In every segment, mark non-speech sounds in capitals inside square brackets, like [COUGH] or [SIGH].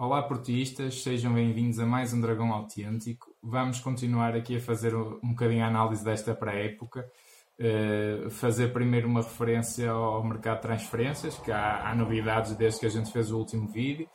Olá portistas, sejam bem-vindos a mais um Dragão Autêntico. Vamos continuar aqui a fazer um bocadinho a análise desta pré-época. Uh, fazer primeiro uma referência ao mercado de transferências, que há, há novidades desde que a gente fez o último vídeo.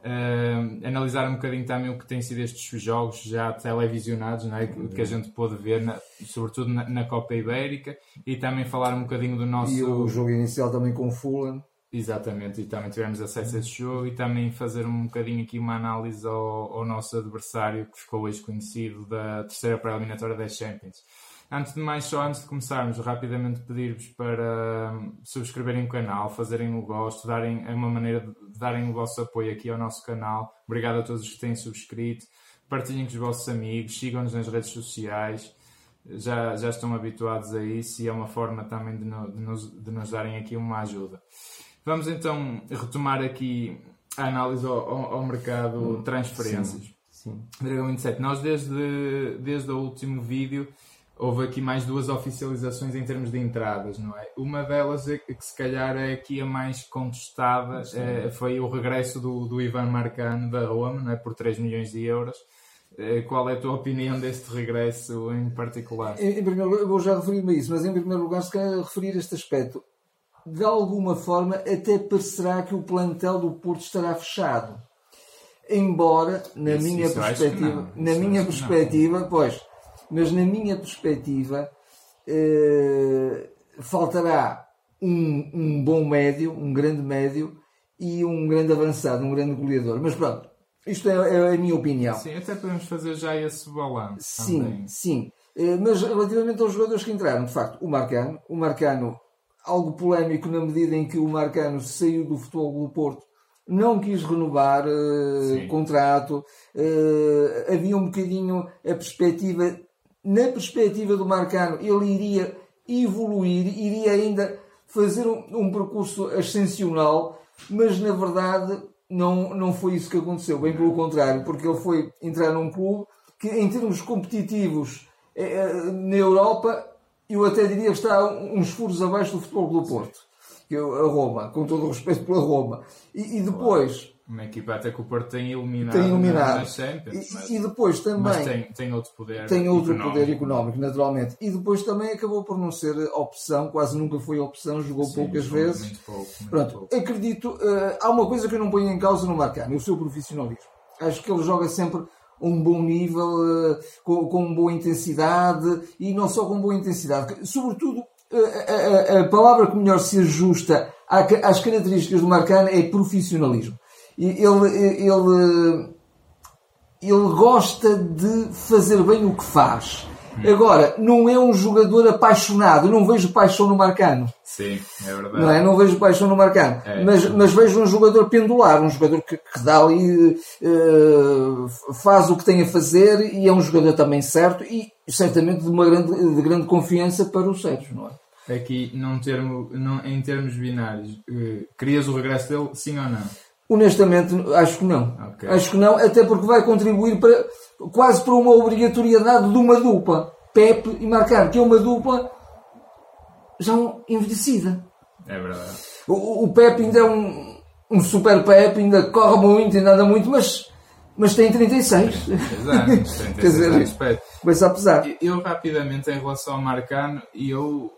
Uh, analisar um bocadinho também o que tem sido estes jogos já televisionados, né, que, que a gente pôde ver, na, sobretudo na, na, Copa Ibérica, e também falar um bocadinho do nosso. E o jogo inicial também com o Fulham. Exatamente, e também tivemos acesso a esse jogo e também fazer um bocadinho aqui uma análise ao, ao nosso adversário que ficou hoje conhecido da terceira pré-eliminatória das Champions. Antes de mais, só antes de começarmos, rapidamente pedir-vos para hum, subscreverem o canal, fazerem o gosto, darem é uma maneira de darem o vosso apoio aqui ao nosso canal. Obrigado a todos os que têm subscrito. Partilhem com os vossos amigos, sigam-nos nas redes sociais. Já, já estão habituados a isso e é uma forma também de, no, de, nos, de nos darem aqui uma ajuda. Vamos então retomar aqui a análise ao, ao, ao mercado de transferências. Sim, sim. Dragão 27, nós desde, desde o último vídeo houve aqui mais duas oficializações em termos de entradas, não é? Uma delas é que se calhar é aqui a mais contestada, é, foi o regresso do, do Ivan Marcano da Roma, não é? Por 3 milhões de euros. É, qual é a tua opinião deste regresso em particular? Em, em primeiro lugar, eu vou já referir-me a isso, mas em primeiro lugar, se calhar referir este aspecto. De alguma forma, até parecerá que o plantel do Porto estará fechado. Embora, na isso, minha isso perspectiva, na minha perspectiva, pois, mas na minha perspectiva eh, faltará um, um, bom médio, um grande médio e um grande avançado, um grande goleador. Mas pronto, isto é, é a minha opinião. Sim, até podemos fazer já esse balanço. Sim, também. sim. Eh, mas relativamente aos jogadores que entraram, de facto, o Marcano, o Marcano, algo polémico na medida em que o Marcano saiu do futebol do Porto não quis renovar uh, contrato, uh, havia um bocadinho a perspectiva na perspectiva do Marcano, ele iria evoluir, iria ainda fazer um, um percurso ascensional, mas na verdade não, não foi isso que aconteceu, bem pelo contrário, porque ele foi entrar num clube que, em termos competitivos é, na Europa, eu até diria que está uns furos abaixo do futebol do Porto, que é a Roma, com todo o respeito pela Roma. E, e depois, uma equipa até que o Porto tem eliminado, tem. Champions, e, mas, e, depois também mas tem, tem outro poder tem outro económico. poder económico naturalmente e depois também acabou por não ser opção quase nunca foi opção jogou Sim, poucas jogou vezes muito pouco, muito pronto pouco. acredito uh, há uma coisa que eu não ponho em causa no Marcano o seu profissionalismo acho que ele joga sempre um bom nível uh, com, com boa intensidade e não só com boa intensidade sobretudo a, a, a, palavra que melhor se ajusta às características do Marcano é profissionalismo ele, ele, ele gosta de fazer bem o que faz. Agora, não é um jogador apaixonado. Não vejo paixão no Marcano. Sim, é verdade. Não, é? não vejo paixão no Marcano. É. Mas, mas vejo um jogador pendular, um jogador que, que dá ali, uh, faz o que tem a fazer e é um jogador também certo e certamente de uma grande, de grande confiança para o Sérgio, não é? Aqui, num termo, num, em termos binários, uh, querias o regresso dele, sim ou não? Honestamente, acho que não. Okay. Acho que não, até porque vai contribuir para, quase para uma obrigatoriedade de uma dupla. Pepe e Marcano, que é uma dupla já envelhecida. É verdade. O, o Pepe ainda é um, um super Pepe, ainda corre muito e nada muito, mas, mas tem 36. Exato, 36 [LAUGHS] Quer dizer, começa a pesar. Eu, eu rapidamente, em relação ao Marcano, eu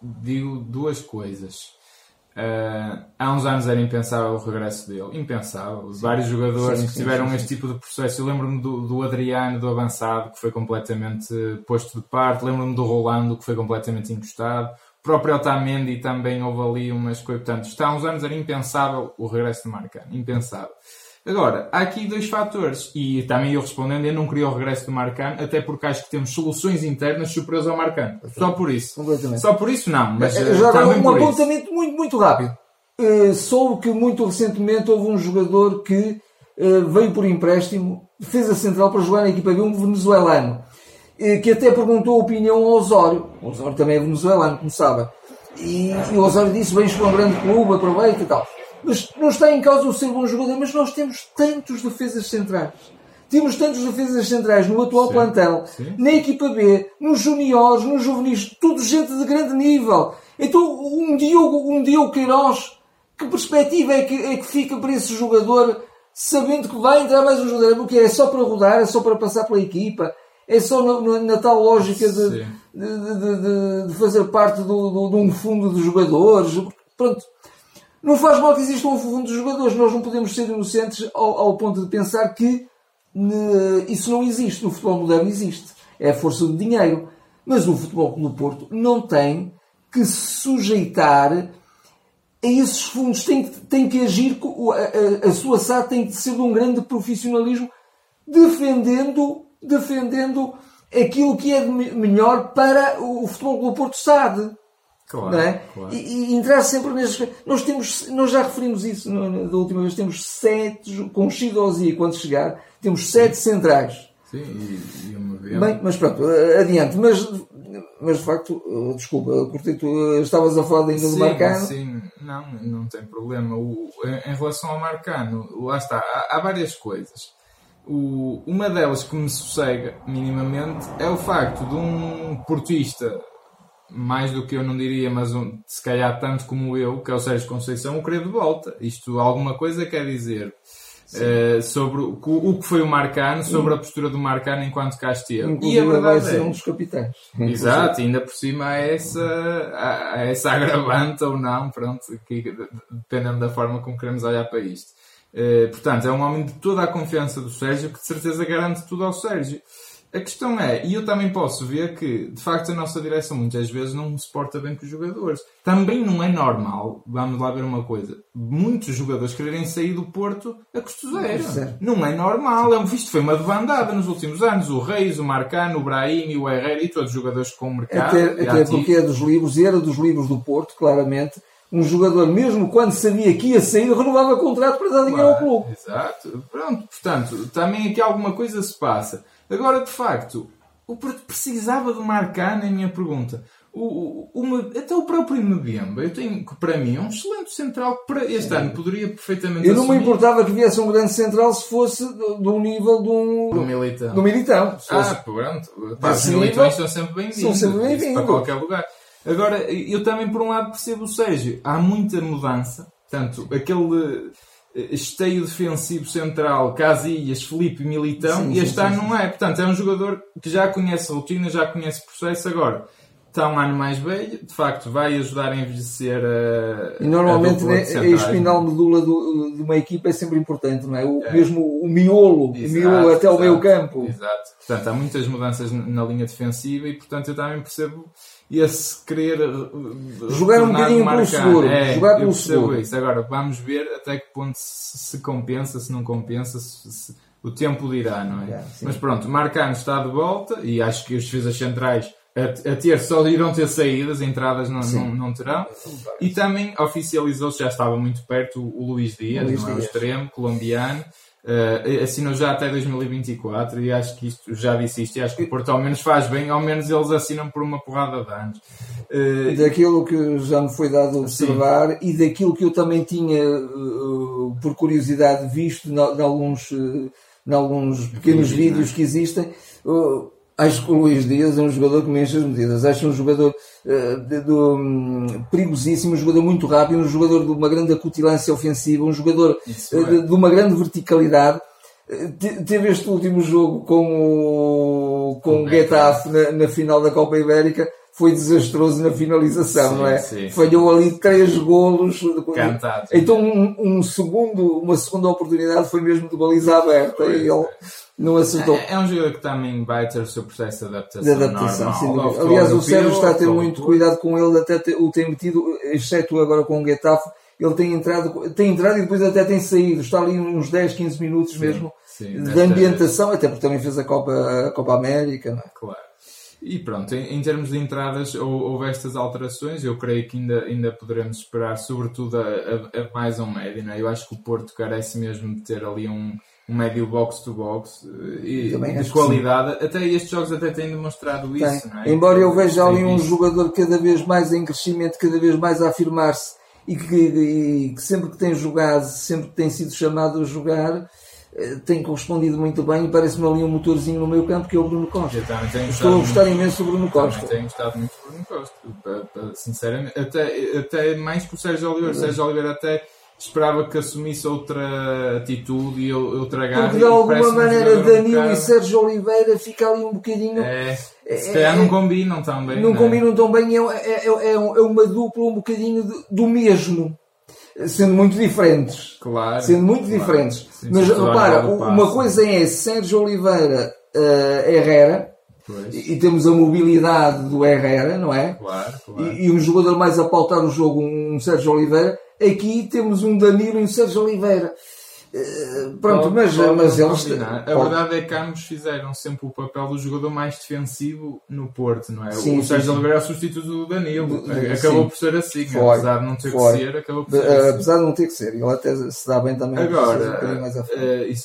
digo duas coisas. Uh, há uns anos era impensável o regresso dele, impensável. Sim. Vários jogadores sim, que tiveram sim, este tipo de processo. Eu lembro-me do, do, Adriano, do avançado, que foi completamente posto de parte. Lembro-me do Rolando, que foi completamente encostado. O próprio Otamendi também houve ali umas coisas. Portanto, está há uns anos era impensável o regresso de Marcano, impensável. Agora, há aqui dois fatores, e também eu respondendo, eu não queria o regresso do Marcano, até porque acho que temos soluções internas superiores ao Marcano. Só por isso. Só por isso não, mas eh, Já agora um apontamento muito, muito rápido. Uh, soube que muito recentemente houve um jogador que uh, veio por empréstimo, fez a central para jogar na equipa B, um venezuelano, uh, que até perguntou a opinião ao Osório. O Osório também é venezuelano, como sabem. E, e o Osório disse, vens para um grande clube, aproveita e tal. Mas não está em causa o ser bom jogador, mas nós temos tantos defesas centrais. Temos tantos defesas centrais no atual sim, plantel, sim. na equipa B, nos juniores, nos juvenis, tudo gente de grande nível. Então, um Diogo, um Diogo Queiroz, que perspectiva é que, é que fica para esse jogador sabendo que vai entrar mais um jogador, porque é só para rodar, é só para passar pela equipa, é só na, na tal lógica de, de, de, de, fazer parte do, do, de um fundo de jogadores. Pronto. Não faz mal que exista um fundo de jogadores, nós não podemos ser inocentes ao, ao ponto de pensar que ne, isso não existe. No futebol moderno existe. É a força do dinheiro. Mas o Futebol no Porto não tem que se sujeitar a esses fundos. Tem, tem que agir, a, a, a sua SAD tem que ser de um grande profissionalismo, defendendo, defendendo aquilo que é melhor para o Futebol do Porto SAD. Claro, é? claro. E, e, entrar sempre nesses. Nós, temos, nós já referimos isso da última vez. Temos sete, com Chidosia, quando chegar, temos sete centrais. Sim, e, e uma vez. Bem, mas pronto, adiante. Mas mas de facto, eh, desculpa, cortei tu, eh, estavas a falar ainda sim, do Marcano. Sim, não, não tem problema. O, em relação ao Marcano, lá está, há, há várias coisas. O, uma delas que me sossega minimamente é o facto de um portista, mais do que eu não diria, mas um, se calhar tanto como eu, que é o Sérgio Conceição, o querer de volta. Isto alguma coisa quer dizer. Uh, sobre o, o, que foi o Marcano, sobre a postura do Marcano enquanto cá esteve. E a verdade vai ser é, um dos capitães. Exato, ainda por cima há essa, há essa agravante ou não, pronto, que, dependendo da forma como queremos olhar para isto. Uh, portanto, é um homem de toda a confiança do Sérgio que de certeza garante tudo ao Sérgio. A questão é, e eu também posso ver que, de facto, a nossa direção muitas vezes não se porta bem com os jogadores. Também não é normal, vamos lá ver uma coisa, muitos jogadores quererem sair do Porto a custo zero. Não é normal. É, isto foi uma debandada nos últimos anos. O Reis, o Marcano, o Brahim, o Herrera e todos os jogadores com o mercado. Até, até porque é dos livros, e era dos livros do Porto, claramente, um jogador, mesmo quando sabia que ia sair, renovava contrato para dar dinheiro ao clube. Exato. Pronto, portanto, também aqui alguma coisa se passa. Agora, de facto, o Porto precisava do Marcano, é a minha pergunta. O, o, o, até o próprio Mbemba, eu tenho, para mim, é um excelente central que para este ano poderia perfeitamente Eu não assumir. me importava que viesse um grande central se fosse do, do nível de um... Do militão. Do militão. Ah, pronto. Pá, os militões estão sempre bem-vindos. São sempre bem-vindos. Para qualquer lugar. Agora, eu também, por um lado, percebo o Sérgio. Há muita mudança. Tanto aquele esteio defensivo central, Casilhas, Felipe Militão, sim, e este sim, ano sim, não é. Portanto, é um jogador que já conhece a rotina, já conhece o processo. Agora, está um ano mais velho, de facto, vai ajudar a envelhecer a. E normalmente a, né, a espinal medula do, de uma equipa é sempre importante, não é? O, é. Mesmo o miolo, exato, o miolo até o meio campo. Exato. Portanto, há muitas mudanças na linha defensiva e, portanto, eu também percebo esse querer eh, jogar um bocadinho pelo seguro. É, jogar pelo seguro. Isso. Agora, vamos ver até que ponto se, se compensa, se não compensa, se, se, o tempo dirá, não é? é Mas pronto, Marcano está de volta e acho que os defesas centrais a, a ter só irão ter saídas, entradas não, não, não, terão. E também oficializou-se, já estava muito perto, o, o Luís Dias, Luís não é? o extremo colombiano. Uh, assinou já até 2024 e acho que isto, já disse isto, e acho que o Porto ao menos faz bem, ao menos eles assinam por uma porrada de anos. Uh, daquilo que já me foi dado a observar sim. e daquilo que eu também tinha, uh, por curiosidade, visto em alguns, alguns pequenos vídeos que existem, Acho que o Luís Dias é um jogador que me enche as medidas. Acho um jogador uh, de, de, um, perigosíssimo, um jogador muito rápido, um jogador de uma grande acutilância ofensiva, um jogador uh, de, de, uma grande verticalidade. Uh, teve este último jogo com o, com o Getafe na, na, final da Copa Ibérica. Foi desastroso na finalização, sim, não é? Sim, Falhou sim. ali três golos. Cantado. Então um, um, segundo, uma segunda oportunidade foi mesmo de baliza aberta. e ele, não acertou. É, é, um jogador que também vai ter o seu processo de adaptação. De adaptação, normal, sim. Aliás, o Sérgio está a ter muito cuidado com ele, até o tem metido, exceto agora com o Getafe, ele tem entrado, tem entrado e depois até tem saído. Está ali uns 10, 15 minutos mesmo de ambientação, até porque também fez a Copa, a Copa América. Não é? Claro. E pronto, em, em, termos de entradas, houve estas alterações. Eu creio que ainda, ainda poderemos esperar, sobretudo, a, a, a mais um médio. Não é? Eu acho que o Porto carece mesmo de ter ali um um médio box-to-box eh, e de qualidade. Até estes jogos até têm demonstrado isso. É? Embora eu veja ali um jogador cada vez mais em crescimento, cada vez mais a afirmar-se e que, e que, sempre que tem jogado, sempre que tem sido chamado a jogar, tem correspondido muito bem e parece-me ali um motorzinho no meio campo que é o Bruno Costa. Estou a gostar muito, imenso do Bruno Costa. Tenho gostado muito do Bruno Costa, sinceramente. Até, até mais que o Sérgio Oliveira. O Sérgio Oliveira até esperava que assumisse outra atitude e outra garra. Porque de alguma maneira Danilo um e Sérgio Oliveira fica ali um bocadinho. É, se calhar é, não combinam tão bem. Não, não é? combinam tão bem, é, é, é, é uma dupla um bocadinho do mesmo. Sendo muito diferentes. Claro. Sendo muito claro. diferentes. Sim, Mas repara, uma coisa é Sérgio Oliveira uh, Herrera. E, e, temos a mobilidade do Herrera, não é? Claro, claro. E, e, um jogador mais a pautar o jogo, um Sérgio Oliveira. Aqui temos um Danilo e um Sérgio Oliveira. Eh, pronto, mas, mas eles. A verdade é que ambos fizeram sempre o papel do jogador mais defensivo no Porto, não é? Sim, o Sérgio Oliveira é o substituto do Danilo. acabou sim. por ser assim, foi, apesar de não ter foi. que ser, acabou por ser. assim. Apesar de não ter que ser, ele até se dá bem também. Agora, um mais uh,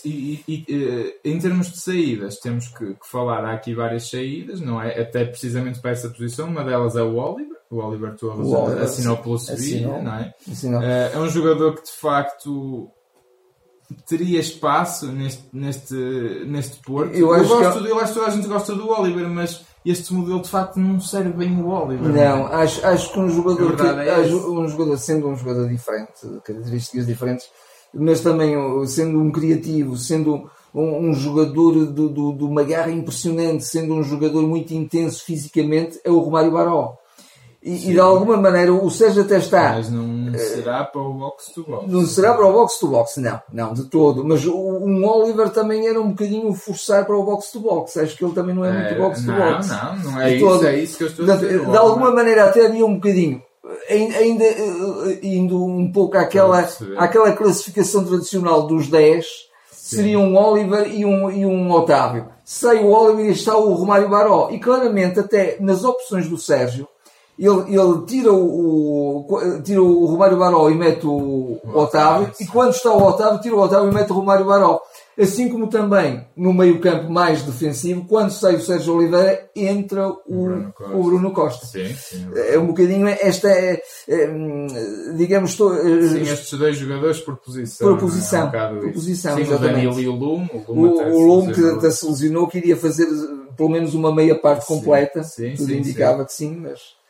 e, e, e, em termos de saídas, temos que, que, falar. Há aqui várias saídas, não é? Até precisamente para essa posição. Uma delas é o Oliver. O Oliver Torres assinou pelo Sevilla, não é? Assinou. É um jogador que de facto teria espaço neste, neste, neste Porto. Eu, eu, gosto, que... eu acho que toda a gente gosta do Oliver, mas este modelo de facto não serve bem o Oliver. Não, acho, acho que um jogador, que, é um jogador, sendo um jogador diferente, características diferentes, mas também sendo um criativo, sendo um, um jogador de, de, de, uma garra impressionante, sendo um jogador muito intenso fisicamente, é o Romário Baró. E, e, de alguma maneira o Sérgio até está. Mas não será para o box to box. Não será para o box to box, não, não, de todo. Mas um Oliver também era um bocadinho forçar para o box to box. Acho que ele também não é, muito box to box. Não, não, não é isso, todo. é isso que eu estou Portanto, a dizer. De alguma maneira até havia um bocadinho, ainda eh, indo um pouco àquela, àquela classificação tradicional dos 10, Sim. seria um Oliver e um, e um Otávio. Sei o Oliver e está o Romário Baró. E claramente, até nas opções do Sérgio, ele, ele tira, o, o, tira o Romário Baró e mete o, Otávio, e quando está o Otávio, tira o Otávio e mete o Romário Baró. Assim como também no meio campo mais defensivo, quando sai o Sérgio Oliveira, entra o, Bruno Costa. O Bruno Costa. Sim, sim, é, é um bocadinho esta, é, é, digamos... To, eh, sim, estes dois jogadores por posição. Por posição. É um por posição, sim, exatamente. o Danilo e o Lume. O Lume, o, o Lume que até se lesionou, queria fazer pelo menos uma meia parte completa. Sim, Tudo sim, indicava que sim, mas...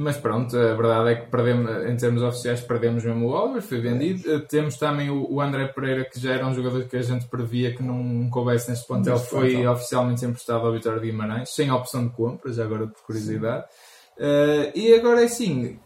Mas pronto, a verdade é que perdemos, em termos oficiais perdemos mesmo o Oliver, foi vendido. Eh, temos também o, André Pereira, que já era um jogador que a gente previa que não coubesse neste plantel, foi oficialmente emprestado ao Vitória de Guimarães, sem opção de compra, já agora por curiosidade. Sim. Uh, e agora é assim,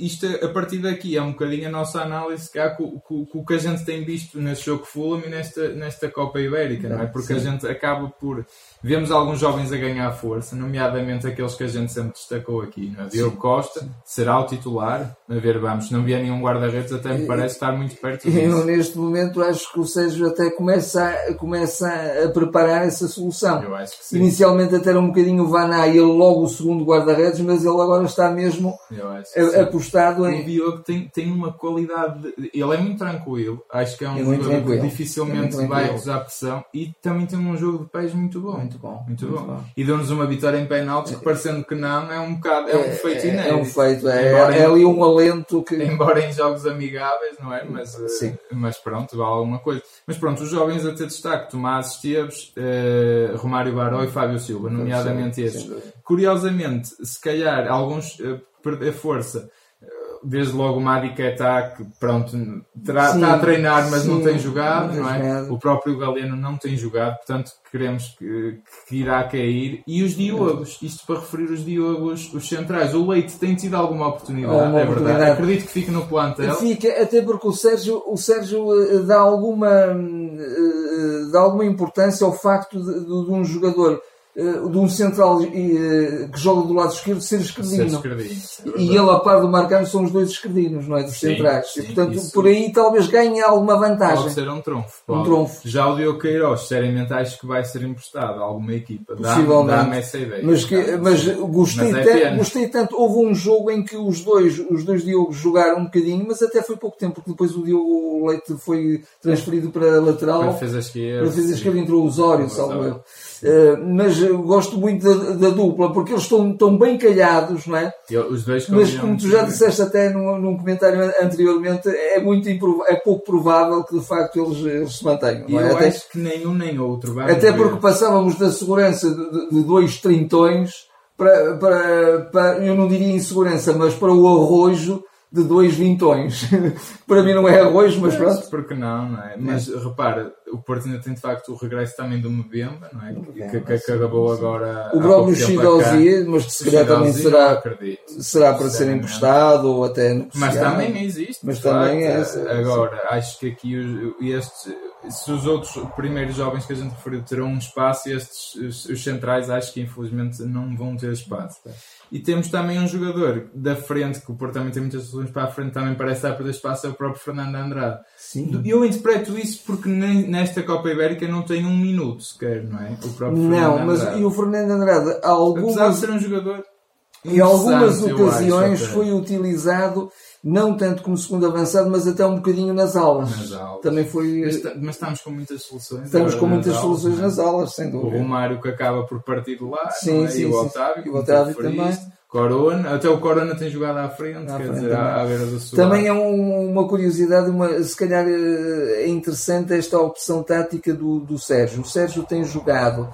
isto a partir daqui é um bocadinho a nossa análise cá com, com, com o que a gente tem visto neste jogo Fulham e nesta, nesta Copa Ibérica, não é? Porque Sim. a gente acaba por. Vemos alguns jovens a ganhar força, nomeadamente aqueles que a gente sempre destacou aqui. Não é? Diogo Costa Sim. será o titular. A ver, vamos, se não vier nenhum guarda-redes, até me parece estar muito perto disso. Eu, neste momento, acho que o Sérgio até começa a, começa a preparar essa solução. Eu acho que sim. Inicialmente, até era um bocadinho o Vaná e ele logo o segundo guarda-redes mas ele agora está mesmo apostado em. O Diogo tem, tem uma qualidade. De... Ele é muito tranquilo, acho que é um é jogador que dificilmente é vai usar pressão e também tem um jogo de pés muito bom. Muito bom. Muito, muito bom. bom. E deu-nos uma vitória em penaltis que, parecendo que não, é um bocado. É um feito inédito. É um feito, é, é ali um alento que. Embora em jogos amigáveis, não é? Mas, eh, Sim. mas pronto, vale alguma coisa. Mas pronto, os jovens a ter destaque: Tomás Esteves, uh, Romário Baró e Fábio Silva, nomeadamente esses. Curiosamente, se calhar alguns uh, perder força desde logo o Madi Keita, que pronto, terá, está a treinar, mas sim, não tem jogado, não é? O próprio Galeno não tem jogado, portanto queremos que, que irá cair. E os Diogos, isto para referir os Diogos, os centrais. O Leite tem tido alguma oportunidade, alguma é oportunidade. verdade. Acredito que fique no plantel. Fica, até porque o Sérgio, o Sérgio eh, dá alguma, eh, dá alguma importância ao facto de, de, de um jogador uh, de um central uh, que joga do lado esquerdo ser esquerdino. Ser esquerdino é e ele, a par do Marcano, são os dois esquerdinos, não é? Dos sim, centrais. Sim, e, portanto, isso... por aí talvez ganhe alguma vantagem. Pode ser um trunfo. Um trunfo. Já o Diogo Queiroz, seriamente, acho que vai ser emprestado a alguma equipa. Possivelmente. Dá-me essa ideia. Mas, que, mas gostei, mas é tanto, gostei tanto. Houve um jogo em que os dois, os dois Diogos jogaram um bocadinho, mas até foi pouco tempo, porque depois o Diogo Leite foi transferido para a lateral. Para a defesa esquerda. Para a defesa esquerda entrou o Osório, salvo eu. Uh, mas gosto muito da, da, dupla porque eles estão, estão bem calhados, não é? Os dois mas como tu já disseste até num, num comentário anteriormente, é muito é pouco provável que de facto eles, eles se mantenham. Não é? Eu até, acho que nenhum nem outro. Até ver. porque passávamos da segurança de, de dois trintões para, para, para, eu não diria insegurança, mas para o arrojo de dois vintões. [LAUGHS] Para mim não é arroz, mas pronto. Porque não, não é? Mas é. repara, o Porto ainda tem de facto o regresso também do Mbemba, não é? Que, que, que acabou agora. O próprio Chidozi, mas se calhar também será, será para ser emprestado ou até. Mas também existe. Mas também é. Agora, acho que aqui estes se os outros primeiros jovens que a gente referiu terão um espaço, estes, os, os, centrais, acho que infelizmente não vão ter espaço. E temos também um jogador da frente, que o Porto também tem muitas soluções para a frente, também parece dar para espaço, é o próprio Fernando Andrade. Sim. Eu interpreto isso porque nesta Copa Ibérica não tem um minuto sequer, não é? O próprio não, Fernando mas Andrade. e o Fernando Andrade, algumas... apesar de ser um jogador. Em algumas ocasiões foi utilizado não tanto como segundo avançado, mas até um bocadinho nas aulas. Nas aulas. Também foi. Mas, mas, estamos com muitas soluções. Estamos com muitas soluções nas aulas, sem dúvida. O Romário que acaba por partir de lá, sim, é? sim, e o Otávio, e o Otávio também. Corona, até o Corona tem jogado à frente, à quer frente, dizer, à, à beira do sul. Também é um, uma curiosidade, uma, se calhar eh, é interessante esta opção tática do, do Sérgio. O Sérgio tem jogado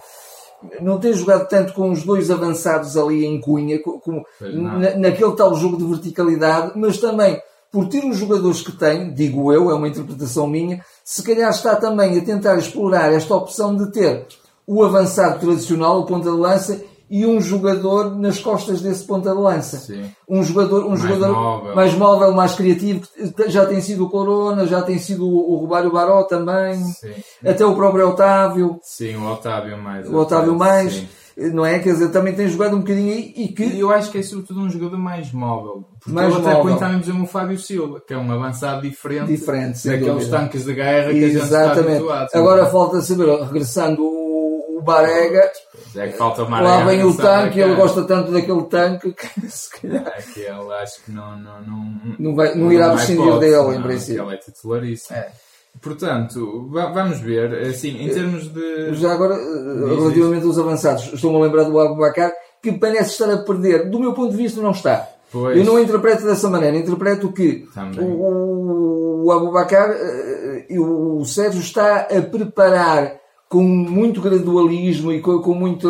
não tem jogado tanto com os dois avançados ali em Cunha, como na, naquele tal jogo de verticalidade, mas também por ter os jogadores que tem, digo eu, é uma interpretação minha, se calhar está também a tentar explorar esta opção de ter o avançado tradicional, o ponta de lança, e um jogador nas costas desse ponta de lança. Sim. Um jogador, um mais jogador móvel. mais móvel, mais criativo, já tem sido o Corona, já tem sido o Romário Baró também, Sim. até o próprio Otávio. Sim, o Otávio mais. O Otávio mais. Sim. Não é? Quer dizer, também tem jogado um bocadinho aí e que. Eu acho que é sobretudo um jogador mais móvel. Porque Mais até móvel. exemplo, o Fábio Silva, que é um avançado diferente, Diferente, daqueles dúvida. tanques de guerra que a gente está Exatamente. habituado. Agora falta saber, regressando o, o Barega, É que falta uma lá vem o tanque, ele cara. gosta tanto daquele tanque que [LAUGHS] se calhar Aquele acho que não, não, não, não, vai, não irá há prescindir dele, não, em princípio. Ele é titularíssimo. É. Portanto, va- vamos ver, assim, em termos de. Já agora, eh, relativamente aos avançados, estou-me a lembrar do Abubacar, que parece estar a perder. Do meu ponto de vista, não está. Pois. Eu não interpreto dessa maneira. Interpreto que Também. o, o Abubacar eh, e o Sérgio está a preparar com muito gradualismo e com, com muita,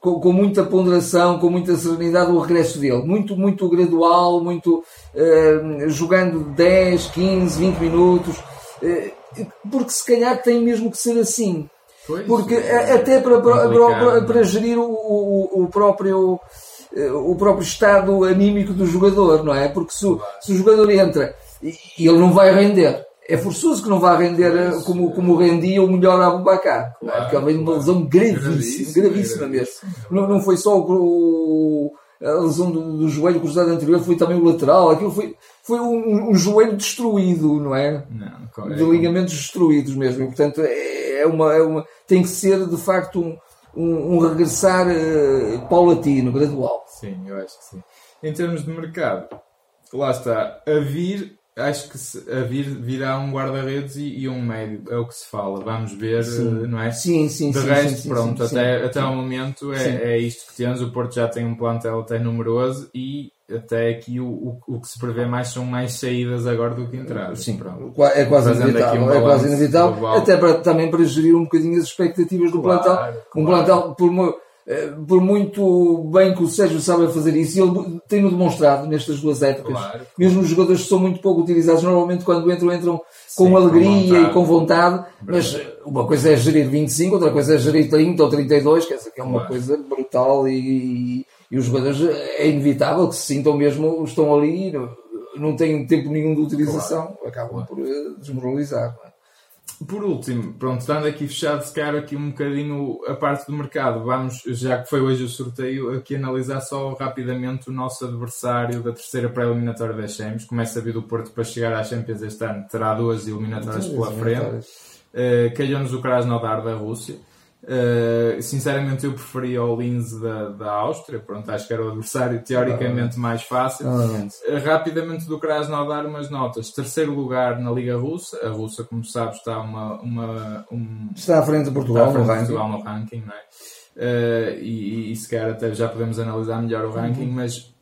com, com muita ponderação, com muita serenidade o regresso dele. Muito, muito gradual, muito eh, jogando 10, 15, 20 minutos. eh, porque se calhar tem mesmo que ser assim. Pois, Porque é a- até para, para, para- não para é? gerir o, o, o próprio eh, o próprio estado anímico do jogador, não é? Porque se, o- se o jogador entra e ele não vai render, é forçoso que não vá render eh, como, como rendia o melhor Abubacar, é? Claro, porque ele de uma claro. lesão gravíssima, Gravíssima, mesmo. Não, não foi só o, a lesão do, do joelho cruzado anterior, foi também o lateral, aquilo foi, foi um, um joelho destruído, não é? Não, co- é de ligamentos destruídos mesmo. E, portanto, é uma, é uma, tem que ser de facto um, um, um regressar eh, paulatino, gradual. Sim, eu acho que sim. Em termos de mercado, lá está, a vir, acho que se- a vir virá um guarda-redes e, e um médio, é o que se fala. Vamos ver, eh, não é? Sim, sim, De sim. resto, sim, sim, pronto, sim, até, sim. até ao momento é, Sim. é isto que temos. O Porto já tem um plantel até numeroso e até aqui o, o, o que se prevê mais são mais saídas agora do que entradas. Sim, pronto. qua- é quase Fazendo inevitável. um é quase inevitável. global. Até para, também para gerir um bocadinho as expectativas do Claro, plantel. Um claro. plantel, por, eh, por muito bem que o Sérgio sabe fazer isso, e ele tem-no demonstrado nestas duas épocas. Claro. Mesmo os jogadores que são muito pouco utilizados, normalmente quando entram, entram com Sim, com alegria vontade. e com vontade. Mas eh, uma coisa é gerir 25, outra coisa é gerir 30 ou 32, quer dizer, que é uma Claro. coisa brutal e, e os jogadores é inevitável que se sintam mesmo, estão ali, não, não têm tempo nenhum de utilização, acabam por eh, desmoralizar. Por último, pronto, estando aqui fechado, se calhar aqui um bocadinho a parte do mercado, vamos, já que foi hoje o sorteio, aqui analisar só rapidamente o nosso adversário da terceira pré-eliminatória das Champions. Como é sabido, o Porto para chegar às Champions este ano terá duas eliminatórias pela frente. Uh, Calhou-nos o Krasnodar da Rússia. Uh, sinceramente, eu preferia o Linz da, da Áustria. Pronto, acho que era o adversário teoricamente mais fácil. Uh, Rapidamente do Krasnodar, umas notas. Terceiro lugar na Liga Russa. A Russa, como sabes, está uma, uma, um, Está à frente de Portugal frente no ranking. Portugal no ranking, não é? Uh, e, e se calhar até já podemos analisar melhor o ranking, Uhum. mas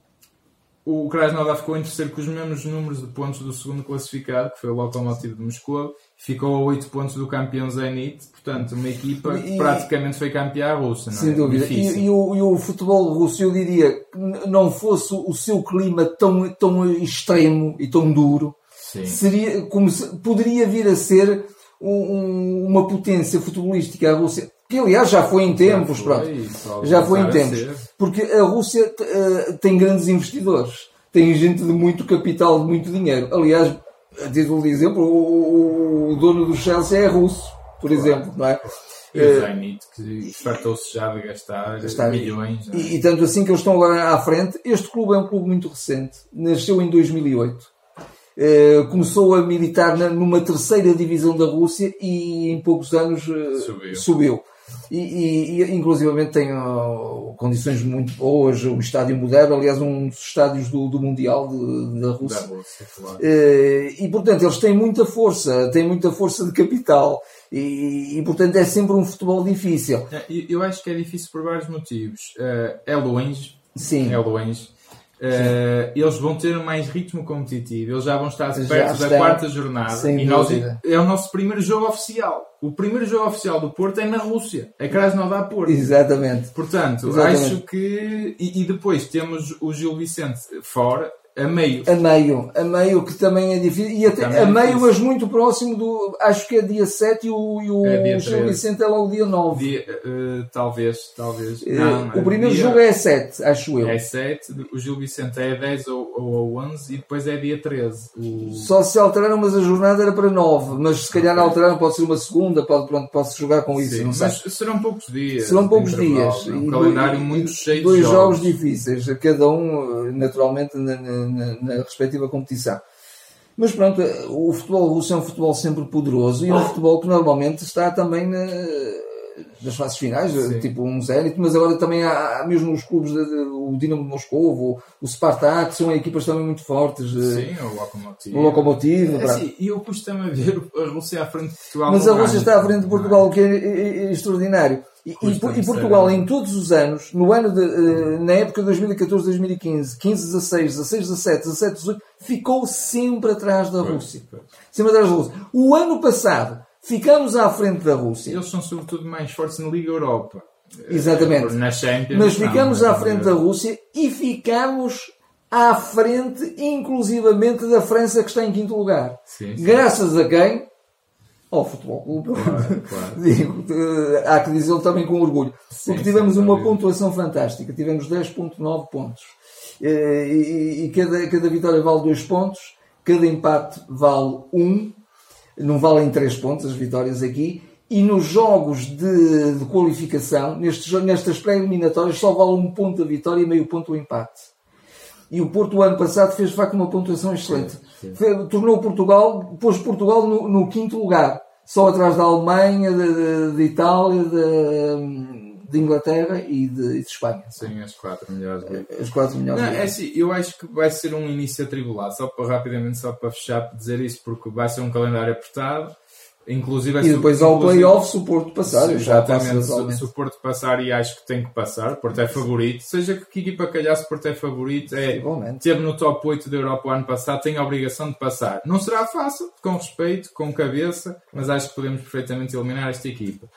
o Krasnodar ficou em terceiro com os mesmos números de pontos do segundo classificado, que foi o Lokomotiv de Moscou, ficou a 8 pontos do campeão Zenit, portanto, uma equipa que praticamente foi campeã russa. Não é? Sem dúvida. E, e, o, e, o, futebol russo, eu diria que não fosse o seu clima tão, tão extremo e tão duro, Sim. seria como se, poderia vir a ser um, uma potência futebolística a Rússia que aliás já foi em tempos, já foi, pronto. Já foi em tempos. Porque a Rússia uh, tem grandes investidores, tem gente de muito capital, de muito dinheiro. Aliás, a título de exemplo, o, o dono do Chelsea é russo, por claro. exemplo, não é? E o Zenit, que fartou-se já de gastar, gastar milhões. É? E, e, tanto assim que eles estão agora à frente. Este clube é um clube muito recente, nasceu em 2008. Uh, eh, começou a militar na, numa terceira divisão da Rússia e em poucos anos uh, subiu. subiu. E, e, e inclusivamente tem uh, condições muito boas, o estádio moderno, aliás, um dos estádios do, do Mundial de, da Rússia. Da Rússia claro. uh, e portanto, eles têm muita força, têm muita força de capital. E, e, portanto é sempre um futebol difícil. É, eu acho que é difícil por vários motivos. Uh, é longe. Sim. É longe. Uh, eles vão ter mais ritmo competitivo, eles já vão estar perto da quarta jornada e nós, é o nosso primeiro jogo oficial. O primeiro jogo oficial do Porto é na Rússia, é Krasnodar Porto. Exatamente. Portanto, Exatamente. acho que. E, e, depois temos o Gil Vicente fora, a meio. A meio, a meio que também é difícil. E até, a meio, mas muito próximo do. Acho que é dia 7 e o, e o é Gil Vicente é logo dia 9. Dia, uh, talvez, talvez. Uh, não, o primeiro dia, jogo é 7, acho eu. É 7, o Gil Vicente é 10 ou, ou 11 e depois é dia 13. O... Só se alteraram, mas a jornada era para 9. Mas se calhar alteraram, pode ser uma segunda, pode, pronto, pode-se jogar com isso. Sim, não mas serão poucos dias. Serão poucos dias. Um calendário muito cheio dois de jogos. jogos difíceis, cada um, naturalmente, na, na, na respectiva competição. Mas pronto, o futebol russo é um futebol sempre poderoso e é um futebol que normalmente está também na, nas fases finais, Sim. tipo um Zenit, mas agora também há, há mesmo os clubes, de, de, o Dinamo de Moscou, o, o Spartak, são equipas também muito fortes. Sim, o Lokomotiv. O Lokomotiv. É, assim, e eu custa-me a ver a Rússia à frente de Portugal. Mas a Rússia está à frente de Portugal, o que é, é, é extraordinário. E, e, e, Portugal, em todos os anos, no ano de, uh, na época de 2014, 2015, 15, 16, 16, 17, 17, 18, ficou sempre atrás da Rússia. Sempre atrás da Rússia. O ano passado, ficamos à frente da Rússia. Eles são sobretudo mais fortes na Liga Europa. Exatamente. Na Champions, Mas ficamos não, à frente da Rússia e ficamos à frente, inclusivamente, da França, que está em quinto lugar. Sim, sim. Graças a quem? Ao Futebol Clube. Claro, [LAUGHS] claro. Digo, há que dizê-lo também com orgulho. Sim, porque tivemos uma pontuação fantástica. Tivemos 10.9 pontos. Eh, e, e, cada, cada vitória vale 2 pontos, cada empate vale 1. Um. Não valem 3 pontos as vitórias aqui. E nos jogos de, de qualificação, nestes, nestas pré-eliminatórias, só vale um ponto a vitória e meio ponto o empate. E o Porto, o ano passado, fez de facto uma pontuação excelente. Sim, sim. Tornou Portugal, pôs Portugal no, no, quinto lugar, só atrás da Alemanha, de, de, de Itália, de, de, Inglaterra e de, de, Espanha. Sim, as quatro melhores. As quatro melhores. Não, é assim, eu acho que vai ser um início atribulado, só para rapidamente, só para fechar, dizer isso, porque vai ser um calendário apertado Inclusive, e depois ao playoff se o Porto passar. Sim, exatamente, se, se, o Porto passar e acho que tem que passar, o Porto é favorito, seja que equipa calhar, o Porto é favorito, é, teve no top 8 da Europa o ano passado, tem a obrigação de passar. Não será fácil, com respeito, com cabeça, mas acho que podemos perfeitamente eliminar esta equipa.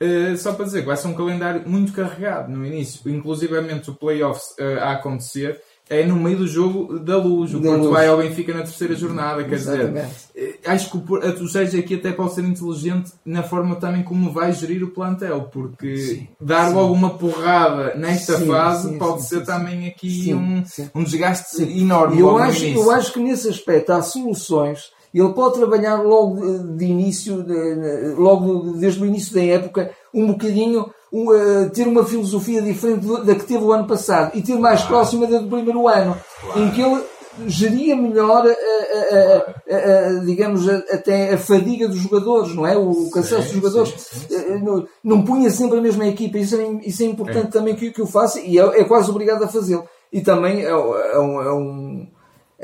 Uh, só para dizer que vai ser um calendário muito carregado no início, inclusivamente o playoffs uh, a acontecer é no meio do jogo da luz. O da Porto luz. vai ao Benfica na terceira jornada. Quer Exatamente. dizer, acho que o, o Sérgio aqui até pode ser inteligente na forma também como vai gerir o plantel, porque sim, dar sim. logo uma porrada nesta sim, fase pode ser também aqui um, um desgaste enorme. Eu acho, eu acho que nesse aspecto há soluções. Ele pode trabalhar logo de, de início, de, logo desde o início da época, um bocadinho uh, ter uma filosofia diferente da que teve o ano passado e ter mais claro. próxima da do primeiro ano, claro. em que ele geria melhor, a, digamos, até a fadiga dos jogadores, não é? O cansaço dos jogadores. Sim, sim, sim. Não, não, punha sempre a mesma equipa. Isso é, isso é importante é. também que, que o faça e é, é quase obrigado a fazê-lo. E também é, é um, é um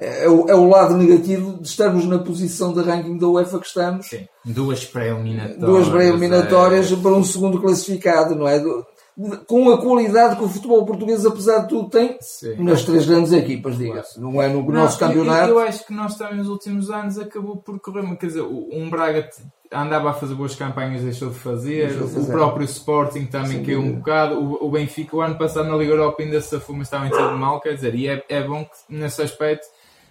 é o, é o lado negativo de estarmos na posição de ranking da UEFA que estamos. Sim. Duas pré-eliminatórias. Duas pré-eliminatórias é... para um segundo classificado, não é? com a qualidade que o futebol português, apesar de tudo, tem Sim. nas três grandes equipas, diga-se. Não é no não, nosso campeonato. Eu, eu, acho que nós também nos últimos anos acabou por correr, quer dizer, um Braga andava a fazer boas campanhas, deixou de fazer, deixou de fazer. o próprio Sporting também Sim, caiu um bocado, o, o, Benfica o ano passado na Liga Europa ainda se afuma, estava em tudo mal, quer dizer, e é, é bom que nesse aspecto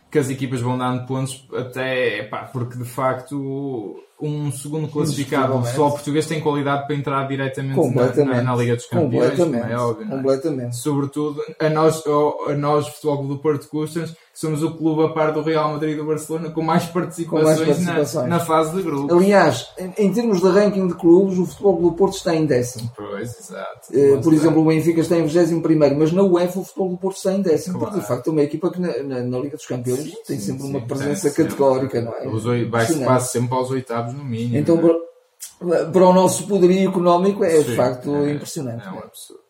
que as equipas vão dando pontos até, pá, porque de facto um segundo classificado só português tem qualidade para entrar diretamente na, na, na, Liga dos Campeões, completamente, é óbvio. É? Completamente. Sobretudo a nós, a nós Futebol do Porto Custas, somos o clube a par do Real Madrid e do Barcelona com mais participações, com mais participações. Na, na, fase de grupo. Aliás, em, em, termos de ranking de clubes, o Futebol do Porto está em décimo. Pois, exato. Uh, por exemplo, o Benfica está em 21 mas na UEFA o Futebol do Porto está em décimo. Claro. Porque de facto é uma equipa que na, na, na Liga dos Campeões sim, tem sempre sim, uma presença categórica, não é? Vai-se quase sempre aos oitavos no mínimo. Então, para, para o nosso poderio económico é de facto é, impressionante. É um absurdo.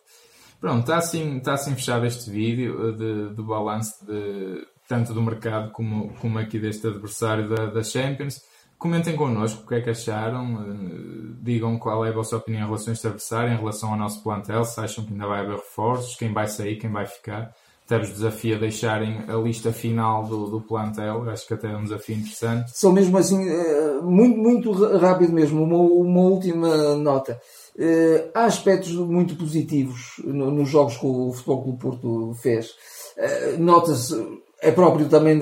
Pronto, está assim, está assim fechado este vídeo de, de balanço de tanto do mercado como, como aqui deste adversário da, da Champions. Comentem connosco o que é que acharam, uh, digam qual é a vossa opinião em relação a este adversário, em relação ao nosso plantel, se acham que ainda vai haver reforços, quem vai sair, quem vai ficar. Até vos desafio a deixarem a lista final do, do plantel, acho que até é um desafio interessante. Só mesmo assim, eh, muito, muito rápido mesmo, uma, uma última nota. Uh, há aspectos muito positivos no, nos jogos que o Futebol Clube Porto fez. Nota-se é próprio também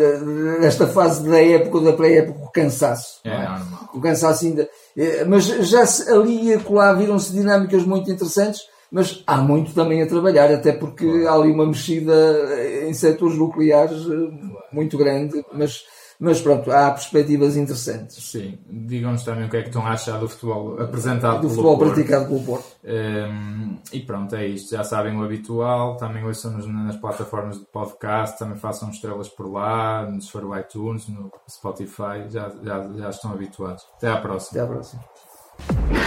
desta fase da época, da pré-época, o cansaço. É, é, normal. O cansaço ainda. É, mas já se, ali e acolá viram-se dinâmicas muito interessantes, mas há muito também a trabalhar, até porque há ali uma mexida em setores nucleares eh, muito grande, mas mas pronto, há perspectivas interessantes. Sim, digam-nos também o que é que estão a achar do futebol apresentado do futebol Porto. praticado pelo Porto. Um, ehm, e pronto, é isto. Já sabem o habitual. Também ouçam-nos nas plataformas de podcast. Também façam estrelas por lá, se for o iTunes, no Spotify. Já, já, já estão habituados. Até à próxima. Até à próxima.